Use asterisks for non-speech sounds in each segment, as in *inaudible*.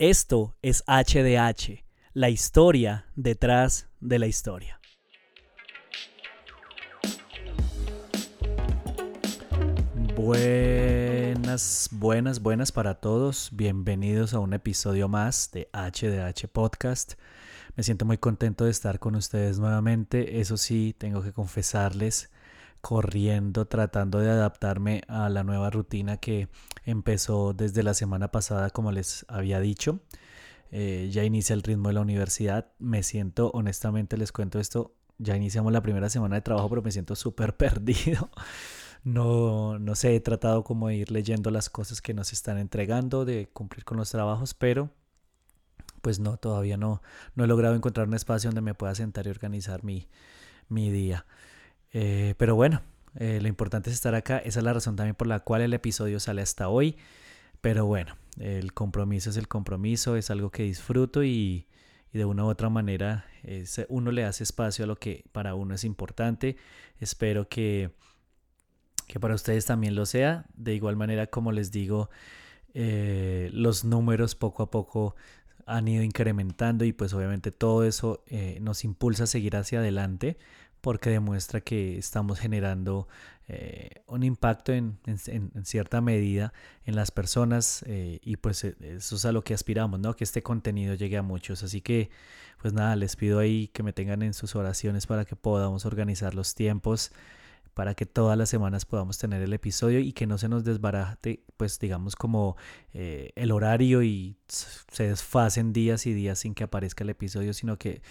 Esto es HDH, la historia detrás de la historia. Buenas, buenas, buenas para todos. Bienvenidos a un episodio más de HDH Podcast. Me siento muy contento de estar con ustedes nuevamente. Eso sí, tengo que confesarles corriendo, tratando de adaptarme a la nueva rutina que empezó desde la semana pasada, como les había dicho. Eh, ya inicia el ritmo de la universidad. Me siento, honestamente, les cuento esto. Ya iniciamos la primera semana de trabajo, pero me siento súper *laughs* perdido. No, no sé, he tratado como de ir leyendo las cosas que nos están entregando, de cumplir con los trabajos, pero pues no, todavía no, no he logrado encontrar un espacio donde me pueda sentar y organizar mi, mi día. Eh, pero bueno, eh, lo importante es estar acá. Esa es la razón también por la cual el episodio sale hasta hoy. Pero bueno, el compromiso es el compromiso, es algo que disfruto y, de una u otra manera uno le hace espacio a lo que para uno es importante. Espero que, que para ustedes también lo sea. De igual manera, como les digo, eh, los números poco a poco han ido incrementando y pues obviamente todo eso nos impulsa a seguir hacia adelante porque demuestra que estamos generando eh, un impacto en, cierta medida en las personas eh, y pues eh, eso es a lo que aspiramos, ¿no? Que este contenido llegue a muchos. Así que pues nada, les pido ahí que me tengan en sus oraciones para que podamos organizar los tiempos para que todas las semanas podamos tener el episodio y que no se nos desbarate, pues digamos como eh, el horario y se desfasen días y días sin que aparezca el episodio, sino que,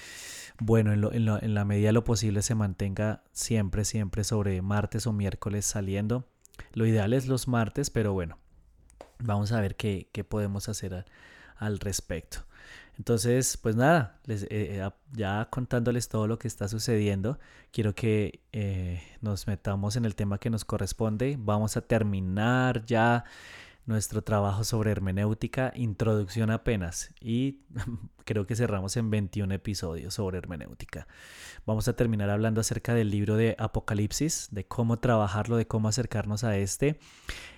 bueno, en, la medida de lo posible se mantenga siempre, siempre sobre martes o miércoles saliendo. Lo ideal es los martes, pero bueno, vamos a ver qué, podemos hacer al respecto. Entonces, pues nada, eh, eh, ya contándoles todo lo que está sucediendo, quiero que eh, nos metamos en el tema que nos corresponde. Vamos a terminar ya nuestro trabajo sobre hermenéutica, introducción apenas, y *laughs* creo que cerramos en 21 episodios sobre hermenéutica. Vamos a terminar hablando acerca del libro de Apocalipsis, de cómo trabajarlo, de cómo acercarnos a este.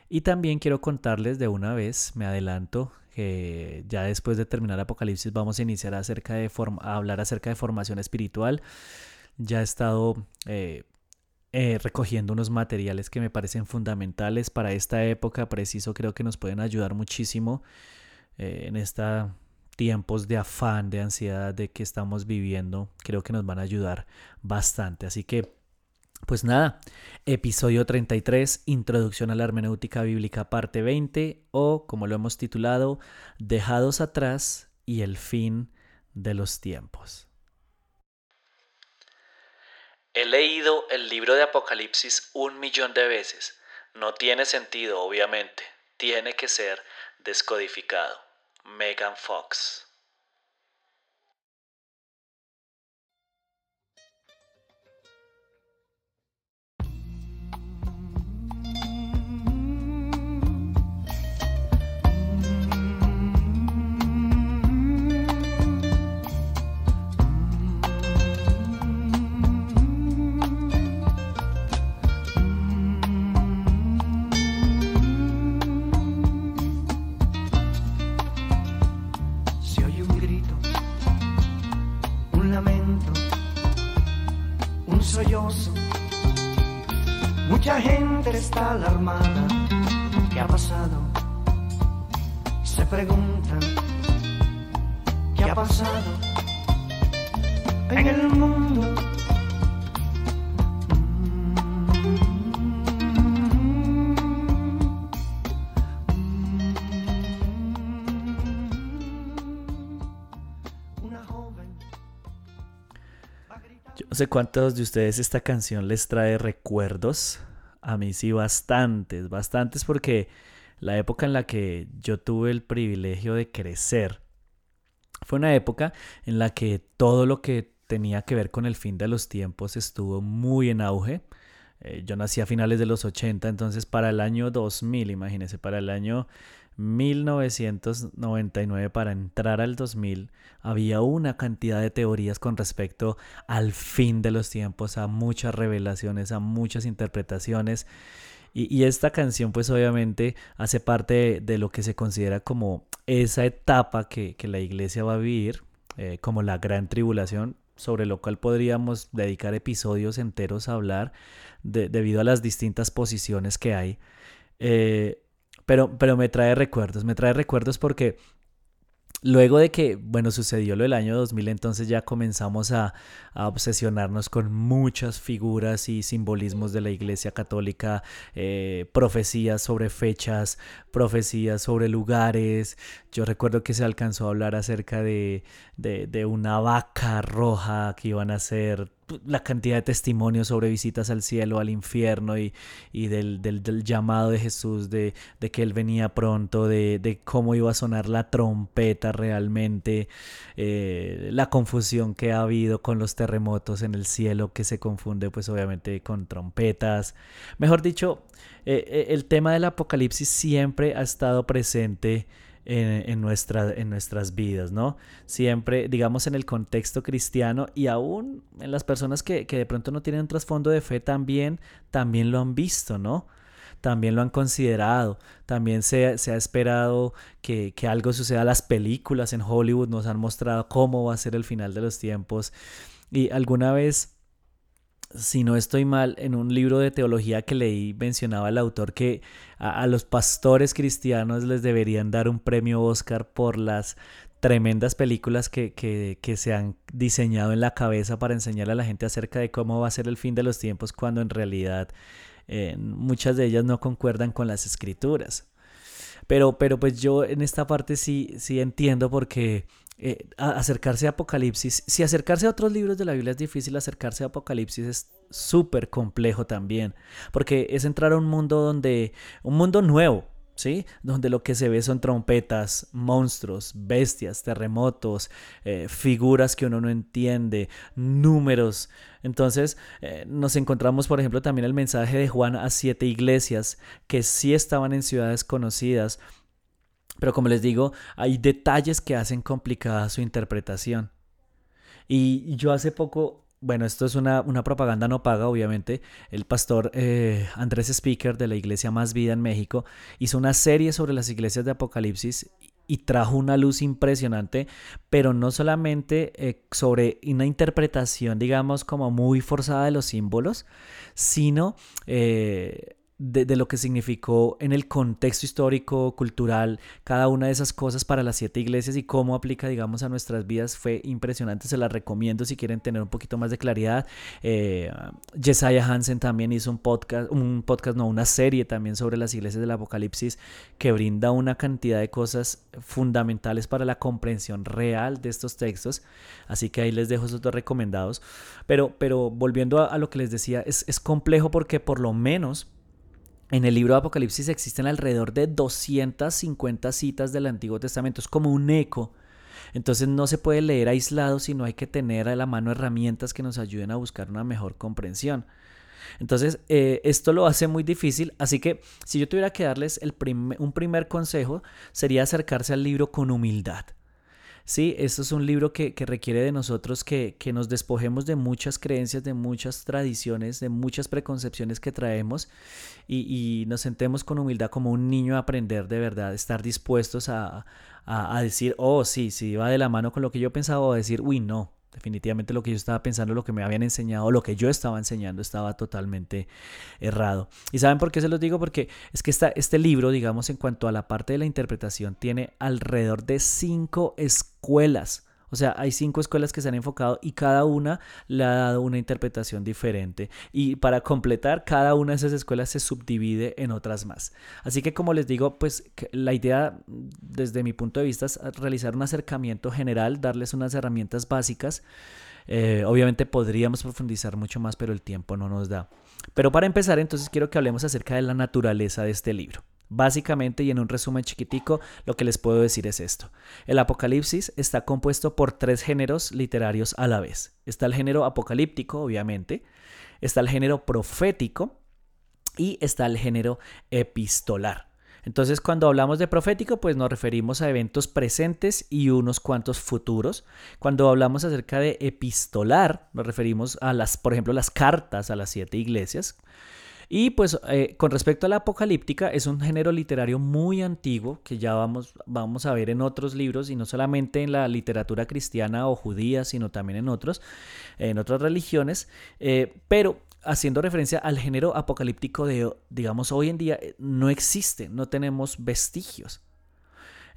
Y también quiero contarles de una vez, me adelanto, ya después de terminar Apocalipsis vamos a iniciar acerca de a hablar acerca de formación espiritual. Ya he estado eh, eh, recogiendo unos materiales que me parecen fundamentales para esta época, preciso creo que nos pueden ayudar muchísimo eh, en estos tiempos de afán, de ansiedad de que estamos viviendo, creo que nos van a ayudar bastante. Así que pues nada, episodio 33, Introducción a la Hermenéutica Bíblica, parte 20, o como lo hemos titulado, Dejados atrás y el fin de los tiempos. He leído el libro de Apocalipsis un millón de veces. No tiene sentido, obviamente. Tiene que ser descodificado. Megan Fox. Está alarmada. ¿Qué ha pasado? Se preguntan, ¿qué ha pasado en el mundo? sé cuántos de ustedes esta canción les trae recuerdos. A mí sí, bastantes, bastantes porque la época en la que yo tuve el privilegio de crecer fue una época en la que todo lo que tenía que ver con el fin de los tiempos estuvo muy en auge. Eh, yo nací a finales de los 80, entonces para el año 2000, imagínense, para el año 1999 para entrar al 2000 había una cantidad de teorías con respecto al fin de los tiempos, a muchas revelaciones, a muchas interpretaciones. Y, esta canción pues obviamente hace parte de, lo que se considera como esa etapa que, la iglesia va a vivir, eh, como la gran tribulación, sobre lo cual podríamos dedicar episodios enteros a hablar debido a las distintas posiciones que hay. Eh, pero, pero me trae recuerdos, me trae recuerdos porque Luego de que, bueno, sucedió lo del año 2000, entonces ya comenzamos a, obsesionarnos con muchas figuras y simbolismos de la Iglesia Católica, eh, profecías sobre fechas, profecías sobre lugares. Yo recuerdo que se alcanzó a hablar acerca de, de una vaca roja que iban a ser la cantidad de testimonios sobre visitas al cielo, al infierno y, del, llamado de Jesús, de, que Él venía pronto, de, cómo iba a sonar la trompeta realmente, eh, la confusión que ha habido con los terremotos en el cielo que se confunde pues obviamente con trompetas. Mejor dicho, eh, eh, el tema del apocalipsis siempre ha estado presente en, nuestra, en nuestras vidas, ¿no? Siempre, digamos, en el contexto cristiano y aún en las personas que, de pronto no tienen un trasfondo de fe también, también lo han visto, ¿no? También lo han considerado, también se, se ha esperado que, que algo suceda. Las películas en Hollywood nos han mostrado cómo va a ser el final de los tiempos. Y alguna vez si no estoy mal, en un libro de teología que leí mencionaba el autor que a, los pastores cristianos les deberían dar un premio Oscar por las tremendas películas que, que, se han diseñado en la cabeza para enseñar a la gente acerca de cómo va a ser el fin de los tiempos cuando en realidad eh, muchas de ellas no concuerdan con las escrituras. Pero, pero pues yo en esta parte sí, sí entiendo porque eh, acercarse a Apocalipsis, si acercarse a otros libros de la Biblia es difícil, acercarse a Apocalipsis es súper complejo también, porque es entrar a un mundo donde, un mundo nuevo, ¿sí? Donde lo que se ve son trompetas, monstruos, bestias, terremotos, eh, figuras que uno no entiende, números. Entonces eh, nos encontramos, por ejemplo, también el mensaje de Juan a siete iglesias que sí estaban en ciudades conocidas, pero como les digo, hay detalles que hacen complicada su interpretación. Y yo hace poco, bueno, esto es una, propaganda no paga, obviamente, el pastor eh, Andrés Speaker de la Iglesia Más Vida en México hizo una serie sobre las iglesias de Apocalipsis y trajo una luz impresionante, pero no solamente eh, sobre una interpretación, digamos, como muy forzada de los símbolos, sino eh, de, lo que significó en el contexto histórico, cultural, cada una de esas cosas para las siete iglesias y cómo aplica, digamos, a nuestras vidas fue impresionante. Se las recomiendo si quieren tener un poquito más de claridad. Eh, Jesiah Hansen también hizo un podcast, un podcast, no, una serie también sobre las iglesias del Apocalipsis que brinda una cantidad de cosas fundamentales para la comprensión real de estos textos. Así que ahí les dejo esos dos recomendados. Pero, pero volviendo a, lo que les decía, es, es complejo porque por lo menos en el libro de Apocalipsis existen alrededor de 250 citas del Antiguo Testamento. Es como un eco. Entonces no se puede leer aislado, sino hay que tener a la mano herramientas que nos ayuden a buscar una mejor comprensión. Entonces, eh, esto lo hace muy difícil, así que si yo tuviera que darles un primer consejo, sería acercarse al libro con humildad. Sí, esto es un libro que, requiere de nosotros que, nos despojemos de muchas creencias, de muchas tradiciones, de muchas preconcepciones que traemos y, nos sentemos con humildad como un niño a aprender de verdad, estar dispuestos a, a decir, oh, sí, sí, va de la mano con lo que yo pensaba o a decir, uy, no, Definitivamente lo que yo estaba pensando, lo que me habían enseñado, lo que yo estaba enseñando estaba totalmente errado. ¿Y saben por qué se los digo? Porque es que esta, este libro, digamos, en cuanto a la parte de la interpretación, tiene alrededor de cinco escuelas o sea, hay cinco escuelas que se han enfocado y cada una le ha dado una interpretación diferente. Y para completar, cada una de esas escuelas se subdivide en otras más. Así que como les digo, pues la idea desde mi punto de vista es realizar un acercamiento general, darles unas herramientas básicas. Eh, obviamente podríamos profundizar mucho más, pero el tiempo no nos da. Pero para empezar, entonces quiero que hablemos acerca de la naturaleza de este libro. Básicamente y en un resumen chiquitico, lo que les puedo decir es esto. El apocalipsis está compuesto por tres géneros literarios a la vez. Está el género apocalíptico, obviamente, está el género profético y está el género epistolar. Entonces, cuando hablamos de profético, pues nos referimos a eventos presentes y unos cuantos futuros. Cuando hablamos acerca de epistolar, nos referimos a las, por ejemplo, las cartas a las siete iglesias. Y pues eh, con respecto a la apocalíptica, es un género literario muy antiguo que ya vamos, vamos a ver en otros libros y no solamente en la literatura cristiana o judía, sino también en otros, en otras religiones. Eh, pero haciendo referencia al género apocalíptico de, digamos, hoy en día, eh, no existe, no tenemos vestigios.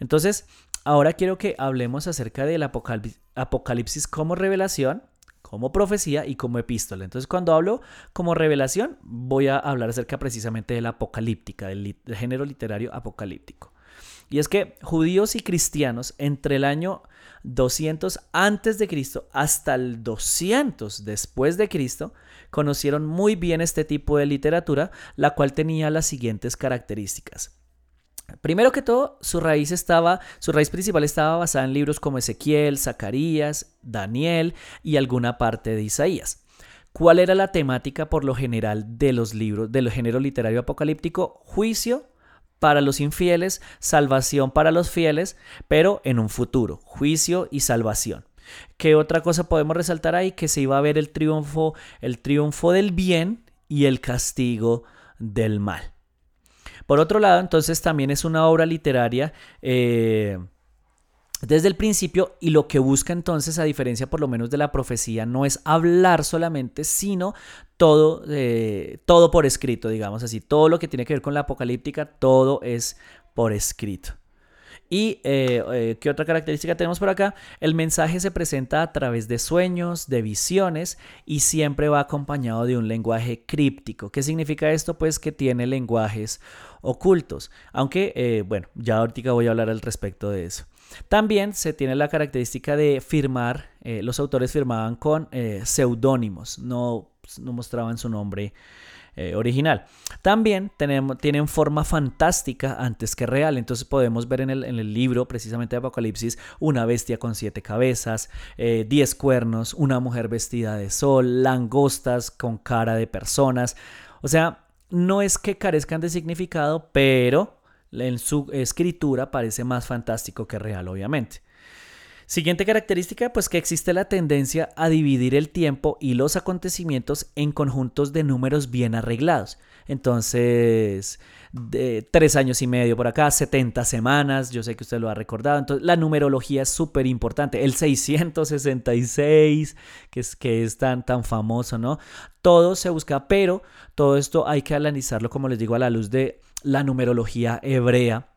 Entonces, ahora quiero que hablemos acerca del apocalipsis como revelación como profecía y como epístola. Entonces, cuando hablo como revelación, voy a hablar acerca precisamente de la apocalíptica, del, género literario apocalíptico. Y es que judíos y cristianos entre el año 200 antes de Cristo hasta el 200 después de Cristo conocieron muy bien este tipo de literatura, la cual tenía las siguientes características. Primero que todo, su raíz estaba, su raíz principal estaba basada en libros como Ezequiel, Zacarías, Daniel y alguna parte de Isaías. ¿Cuál era la temática por lo general de los libros del género literario apocalíptico? Juicio para los infieles, salvación para los fieles, pero en un futuro, juicio y salvación. ¿Qué otra cosa podemos resaltar ahí? Que se iba a ver el triunfo, el triunfo del bien y el castigo del mal. Por otro lado, entonces también es una obra literaria eh, desde el principio y lo que busca entonces, a diferencia por lo menos de la profecía, no es hablar solamente, sino todo, eh, todo por escrito, digamos así. Todo lo que tiene que ver con la apocalíptica, todo es por escrito. ¿Y eh, eh, qué otra característica tenemos por acá? El mensaje se presenta a través de sueños, de visiones y siempre va acompañado de un lenguaje críptico. ¿Qué significa esto? Pues que tiene lenguajes ocultos. Aunque, eh, bueno, ya ahorita voy a hablar al respecto de eso. También se tiene la característica de firmar, los autores firmaban con seudónimos, no, no mostraban su nombre eh, original. También tenemos, tienen forma fantástica antes que real. Entonces podemos ver en el, libro precisamente de Apocalipsis una bestia con siete cabezas, eh, diez cuernos, una mujer vestida de sol, langostas con cara de personas. O sea, no es que carezcan de significado, pero en su escritura parece más fantástico que real, obviamente. Siguiente característica, pues que existe la tendencia a dividir el tiempo y los acontecimientos en conjuntos de números bien arreglados. Entonces, de tres años y medio por acá, 70 semanas, yo sé que usted lo ha recordado. Entonces, la numerología es súper importante. El 666, que es, que es tan, tan famoso, ¿no? Todo se busca, pero todo esto hay que analizarlo, como les digo, a la luz de la numerología hebrea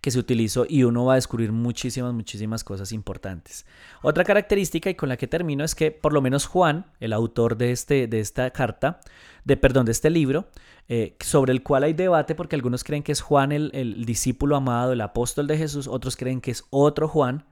que se utilizó y uno va a descubrir muchísimas, muchísimas cosas importantes. Otra característica y con la que termino es que por lo menos Juan, el autor de, este, de esta carta, de, perdón, de este libro, eh, sobre el cual hay debate porque algunos creen que es Juan el, el discípulo amado, el apóstol de Jesús, otros creen que es otro Juan.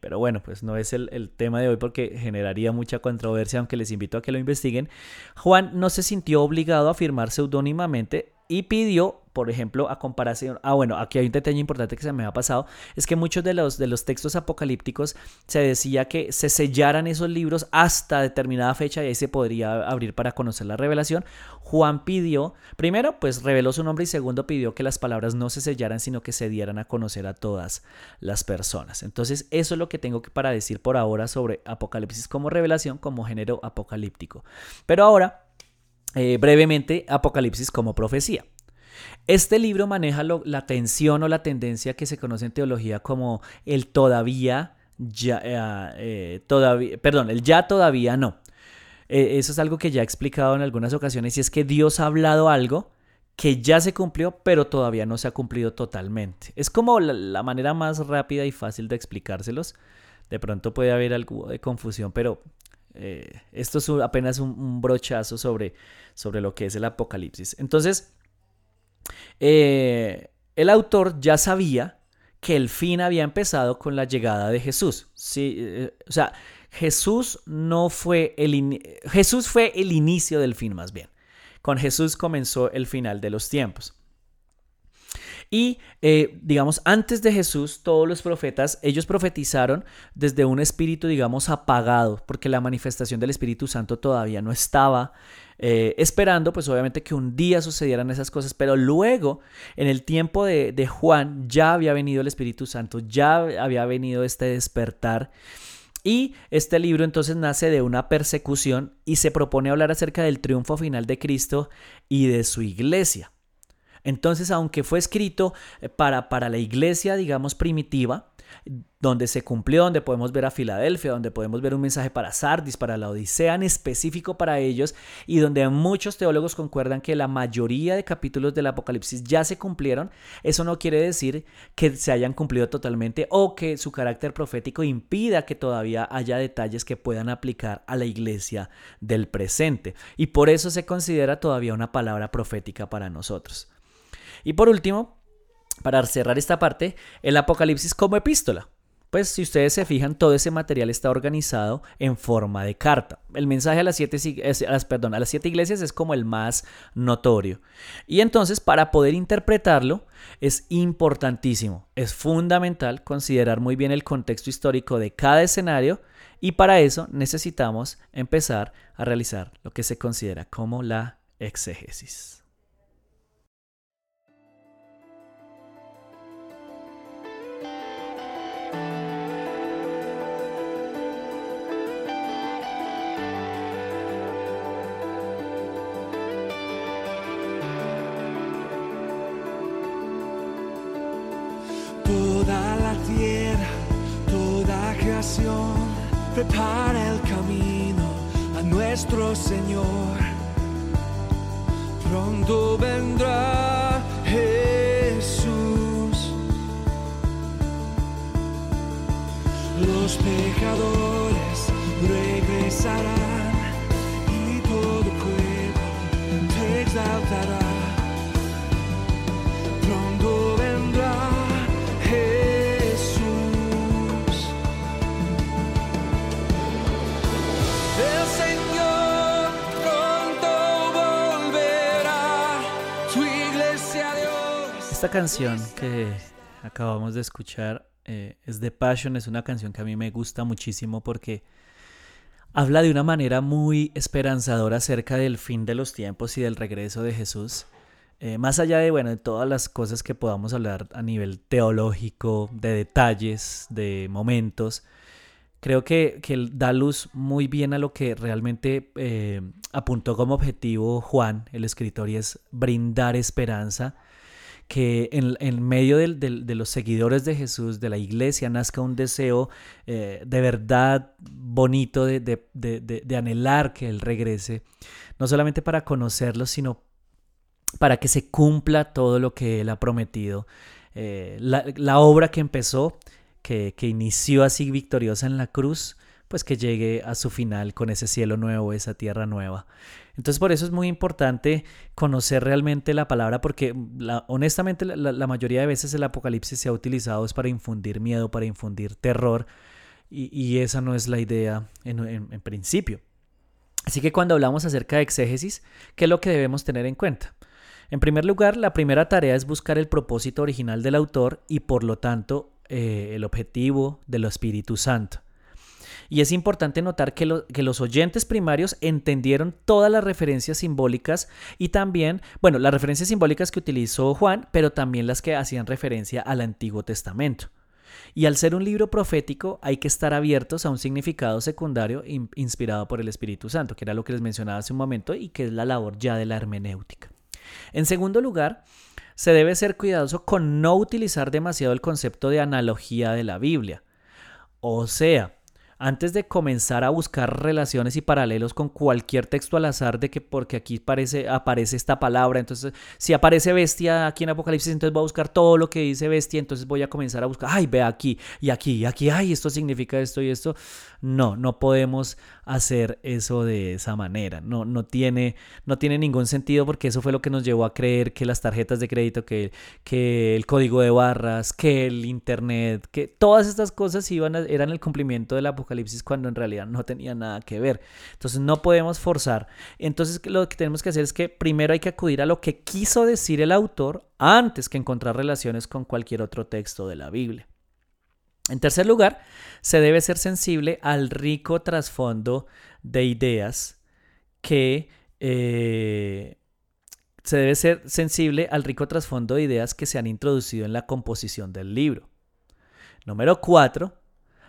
Pero bueno, pues no es el, el, tema de hoy porque generaría mucha controversia, aunque les invito a que lo investiguen. Juan no se sintió obligado a firmar seudónimamente y pidió por ejemplo, a comparación, ah bueno, aquí hay un detalle importante que se me ha pasado, es que muchos de los, de los textos apocalípticos se decía que se sellaran esos libros hasta determinada fecha y ahí se podría abrir para conocer la revelación. Juan pidió, primero, pues reveló su nombre y segundo pidió que las palabras no se sellaran, sino que se dieran a conocer a todas las personas. Entonces, eso es lo que tengo para decir por ahora sobre Apocalipsis como revelación, como género apocalíptico. Pero ahora, eh, brevemente, Apocalipsis como profecía. Este libro maneja la tensión o la tendencia que se conoce en teología como el todavía, ya, eh, eh, todavía, perdón, el ya todavía no. Eh, eso es algo que ya he explicado en algunas ocasiones y es que Dios ha hablado algo que ya se cumplió, pero todavía no se ha cumplido totalmente. Es como la, manera más rápida y fácil de explicárselos. De pronto puede haber algo de confusión, pero esto es apenas un, un, brochazo sobre, sobre lo que es el apocalipsis. Entonces, eh, el autor ya sabía que el fin había empezado con la llegada de Jesús. Sí, eh, o sea, Jesús no fue el Jesús fue el inicio del fin más bien. Con Jesús comenzó el final de los tiempos. Y eh, digamos, antes de Jesús, todos los profetas, ellos profetizaron desde un espíritu, digamos, apagado, porque la manifestación del Espíritu Santo todavía no estaba eh, esperando pues obviamente que un día sucedieran esas cosas, pero luego en el tiempo de, de, Juan ya había venido el Espíritu Santo, ya había venido este despertar Y este libro entonces nace de una persecución y se propone hablar acerca del triunfo final de Cristo y de su iglesia. Entonces, aunque fue escrito eh, para, para la iglesia, digamos, primitiva, donde se cumplió, donde podemos ver a Filadelfia, donde podemos ver un mensaje para Sardis, para la Odisea en específico para ellos, y donde muchos teólogos concuerdan que la mayoría de capítulos del Apocalipsis ya se cumplieron, eso no quiere decir que se hayan cumplido totalmente o que su carácter profético impida que todavía haya detalles que puedan aplicar a la iglesia del presente. Y por eso se considera todavía una palabra profética para nosotros. Y por último, para cerrar esta parte, el Apocalipsis como epístola. Pues si ustedes se fijan, todo ese material está organizado en forma de carta. El mensaje a las siete, a las siete iglesias es como el más notorio. Y entonces, para poder interpretarlo, es importantísimo, es fundamental considerar muy bien el contexto histórico de cada escenario y para eso necesitamos empezar a realizar lo que se considera como la exégesis. Prepara el camino a nuestro Señor. Pronto vendrá Jesús. Los pecadores regresarán y todo pueblo te exaltará. Esta canción que acabamos de escuchar eh, es The Passion, es una canción que a mí me gusta muchísimo porque habla de una manera muy esperanzadora acerca del fin de los tiempos y del regreso de Jesús. Eh, más allá de, bueno, de todas las cosas que podamos hablar a nivel teológico, de detalles, de momentos, creo que, que da luz muy bien a lo que realmente eh, apuntó como objetivo Juan, el escritor, y es brindar esperanza que en, medio de los seguidores de Jesús, de la iglesia, nazca un deseo eh, de verdad bonito de, anhelar que Él regrese, no solamente para conocerlo, sino para que se cumpla todo lo que Él ha prometido. Eh, la, obra que empezó, que, que inició así victoriosa en la cruz, pues que llegue a su final con ese cielo nuevo, esa tierra nueva. Entonces por eso es muy importante conocer realmente la palabra porque honestamente la, mayoría de veces el apocalipsis se ha utilizado es para infundir miedo, para infundir terror y, esa no es la idea en, principio. Así que cuando hablamos acerca de exégesis, ¿qué es lo que debemos tener en cuenta? En primer lugar, la primera tarea es buscar el propósito original del autor y por lo tanto eh, el objetivo del Espíritu Santo. Y es importante notar que, los oyentes primarios entendieron todas las referencias simbólicas y también, bueno, las referencias simbólicas que utilizó Juan, pero también las que hacían referencia al Antiguo Testamento. Y al ser un libro profético hay que estar abiertos a un significado secundario inspirado por el Espíritu Santo, que era lo que les mencionaba hace un momento y que es la labor ya de la hermenéutica. En segundo lugar, se debe ser cuidadoso con no utilizar demasiado el concepto de analogía de la Biblia. O sea, antes de comenzar a buscar relaciones y paralelos con cualquier texto al azar de que porque aquí aparece, aparece esta palabra, entonces si aparece bestia aquí en Apocalipsis, entonces voy a buscar todo lo que dice bestia, entonces voy a comenzar a buscar, ay, ve aquí y aquí y aquí, ay, esto significa esto y esto. No, no podemos hacer eso de esa manera. No, no, tiene, no tiene ningún sentido porque eso fue lo que nos llevó a creer que las tarjetas de crédito, que, que el código de barras, que el internet, que todas estas cosas iban eran el cumplimiento del apocalipsis cuando en realidad no tenía nada que ver. Entonces no podemos forzar. Entonces lo que tenemos que hacer es que primero hay que acudir a lo que quiso decir el autor antes que encontrar relaciones con cualquier otro texto de la Biblia. En tercer lugar, se debe ser sensible al rico trasfondo de ideas que... Eh, se debe ser sensible al rico trasfondo de ideas que se han introducido en la composición del libro. Número cuatro,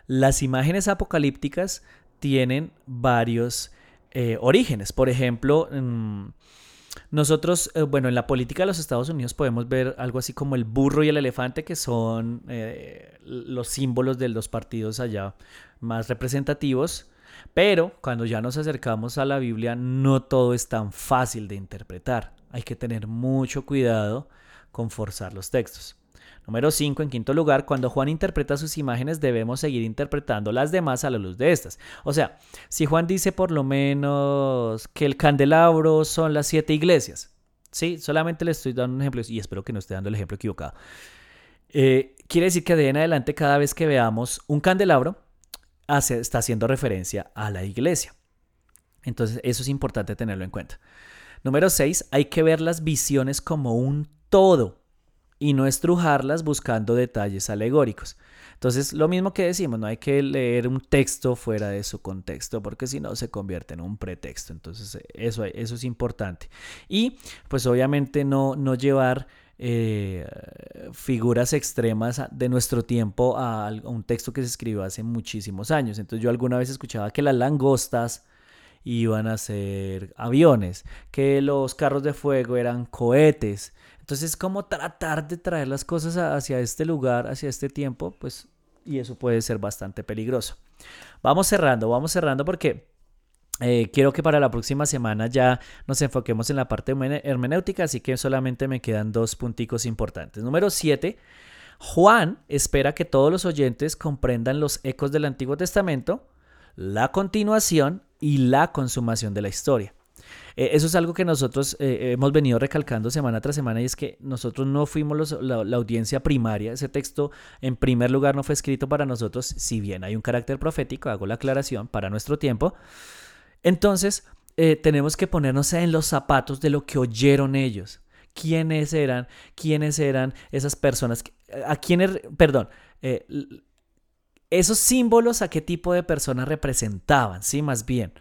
las imágenes apocalípticas tienen varios eh, orígenes. Por ejemplo, mm, nosotros, eh, bueno, en la política de los Estados Unidos podemos ver algo así como el burro y el elefante, que son eh, los símbolos de los partidos allá más representativos. Pero cuando ya nos acercamos a la Biblia, no todo es tan fácil de interpretar. Hay que tener mucho cuidado con forzar los textos. Número 5, en quinto lugar, cuando Juan interpreta sus imágenes debemos seguir interpretando las demás a la luz de estas. O sea, si Juan dice por lo menos que el candelabro son las siete iglesias, ¿sí? Solamente le estoy dando un ejemplo y espero que no esté dando el ejemplo equivocado. Eh, quiere decir que de en adelante cada vez que veamos un candelabro, está haciendo referencia a la iglesia. Entonces eso es importante tenerlo en cuenta. Número 6, hay que ver las visiones como un todo y no estrujarlas buscando detalles alegóricos. Entonces, lo mismo que decimos, no hay que leer un texto fuera de su contexto, porque si no se convierte en un pretexto. Entonces, eso, eso es importante. Y, pues obviamente no, no llevar eh, figuras extremas de nuestro tiempo a, un texto que se escribió hace muchísimos años. Entonces, yo alguna vez escuchaba que las langostas iban a ser aviones, que los carros de fuego eran cohetes, entonces, como tratar de traer las cosas hacia este lugar, hacia este tiempo, pues, y eso puede ser bastante peligroso. Vamos cerrando, vamos cerrando porque eh, quiero que para la próxima semana ya nos enfoquemos en la parte hermenéutica, así que solamente me quedan dos punticos importantes. Número 7. Juan espera que todos los oyentes comprendan los ecos del Antiguo Testamento, la continuación y la consumación de la historia. Eh, eso es algo que nosotros eh, hemos venido recalcando semana tras semana y es que nosotros no fuimos la, audiencia primaria. Ese texto, en primer lugar, no fue escrito para nosotros, si bien hay un carácter profético, hago la aclaración, para nuestro tiempo. Entonces, eh, tenemos que ponernos en los zapatos de lo que oyeron ellos. ¿Quiénes eran? ¿Quiénes eran esas personas? ¿A quiénes, perdón, esos símbolos a qué tipo de personas representaban? Sí, más bien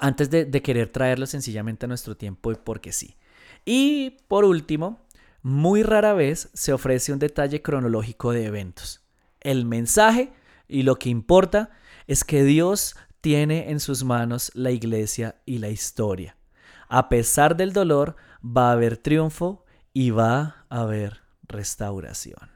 antes de, querer traerlo sencillamente a nuestro tiempo y porque sí. Y por último, muy rara vez se ofrece un detalle cronológico de eventos. El mensaje y lo que importa es que Dios tiene en sus manos la iglesia y la historia. A pesar del dolor, va a haber triunfo y va a haber restauración.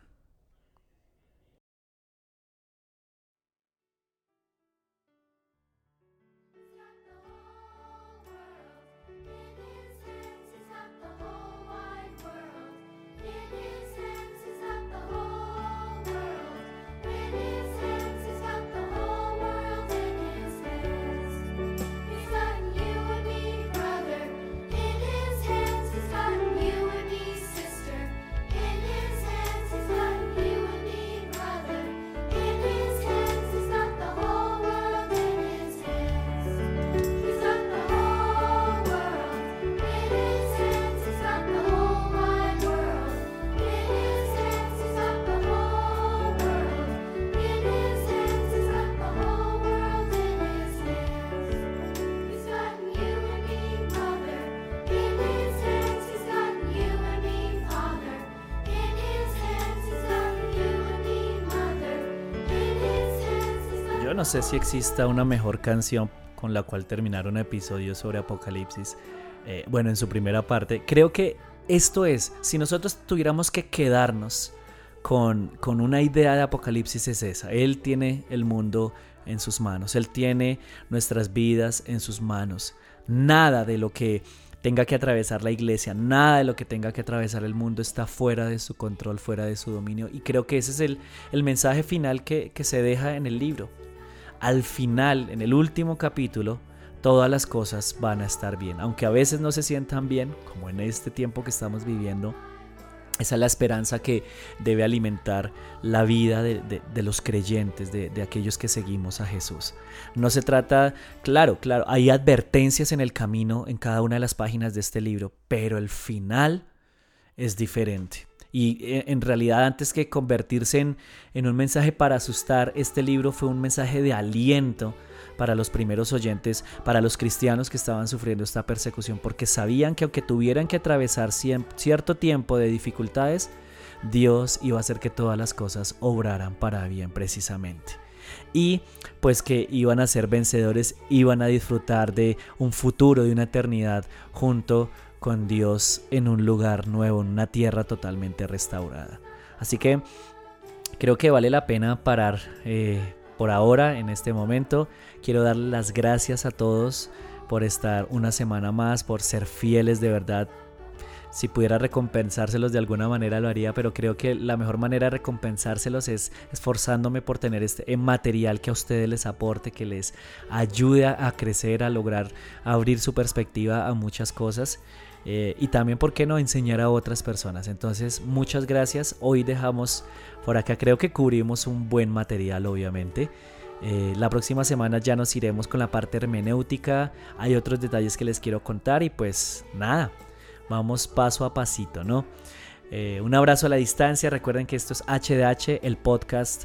Sé si exista una mejor canción con la cual terminar un episodio sobre Apocalipsis. Eh, bueno, en su primera parte. Creo que esto es, si nosotros tuviéramos que quedarnos con, con una idea de Apocalipsis es esa. Él tiene el mundo en sus manos. Él tiene nuestras vidas en sus manos. Nada de lo que tenga que atravesar la iglesia, nada de lo que tenga que atravesar el mundo está fuera de su control, fuera de su dominio. Y creo que ese es el, el mensaje final que, que se deja en el libro al final, en el último capítulo, todas las cosas van a estar bien. Aunque a veces no se sientan bien, como en este tiempo que estamos viviendo, esa es la esperanza que debe alimentar la vida de, los creyentes, de, de, aquellos que seguimos a Jesús. No se trata, claro, claro, hay advertencias en el camino en cada una de las páginas de este libro, pero el final es diferente. Y eh, en realidad antes que convertirse en, en un mensaje para asustar, este libro fue un mensaje de aliento para los primeros oyentes, para los cristianos que estaban sufriendo esta persecución, porque sabían que aunque tuvieran que atravesar cierto tiempo de dificultades, Dios iba a hacer que todas las cosas obraran para bien precisamente. Y pues que iban a ser vencedores, iban a disfrutar de un futuro, de una eternidad junto con Dios en un lugar nuevo, en una tierra totalmente restaurada. Así que creo que vale la pena parar eh, por ahora, en este momento. Quiero darle las gracias a todos por estar una semana más, por ser fieles de verdad. Si pudiera recompensárselos de alguna manera lo haría, pero creo que la mejor manera de recompensárselos es esforzándome por tener este material que a ustedes les aporte, que les ayude a crecer, a lograr abrir su perspectiva a muchas cosas. Eh, y también, ¿por qué no?, enseñar a otras personas. Entonces, muchas gracias. Hoy dejamos por acá, creo que cubrimos un buen material, obviamente. Eh, la próxima semana ya nos iremos con la parte hermenéutica. Hay otros detalles que les quiero contar y pues nada, vamos paso a pasito, ¿no? Eh, un abrazo a la distancia. Recuerden que esto es HDH, el podcast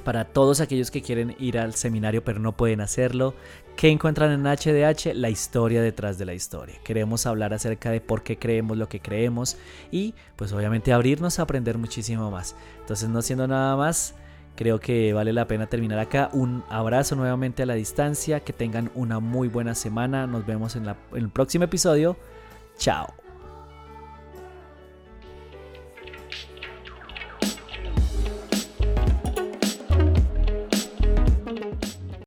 para todos aquellos que quieren ir al seminario pero no pueden hacerlo. ¿Qué encuentran en HDH? La historia detrás de la historia. Queremos hablar acerca de por qué creemos lo que creemos y pues obviamente abrirnos a aprender muchísimo más. Entonces no siendo nada más, creo que vale la pena terminar acá. Un abrazo nuevamente a la distancia, que tengan una muy buena semana. Nos vemos en, en el próximo episodio. Chao.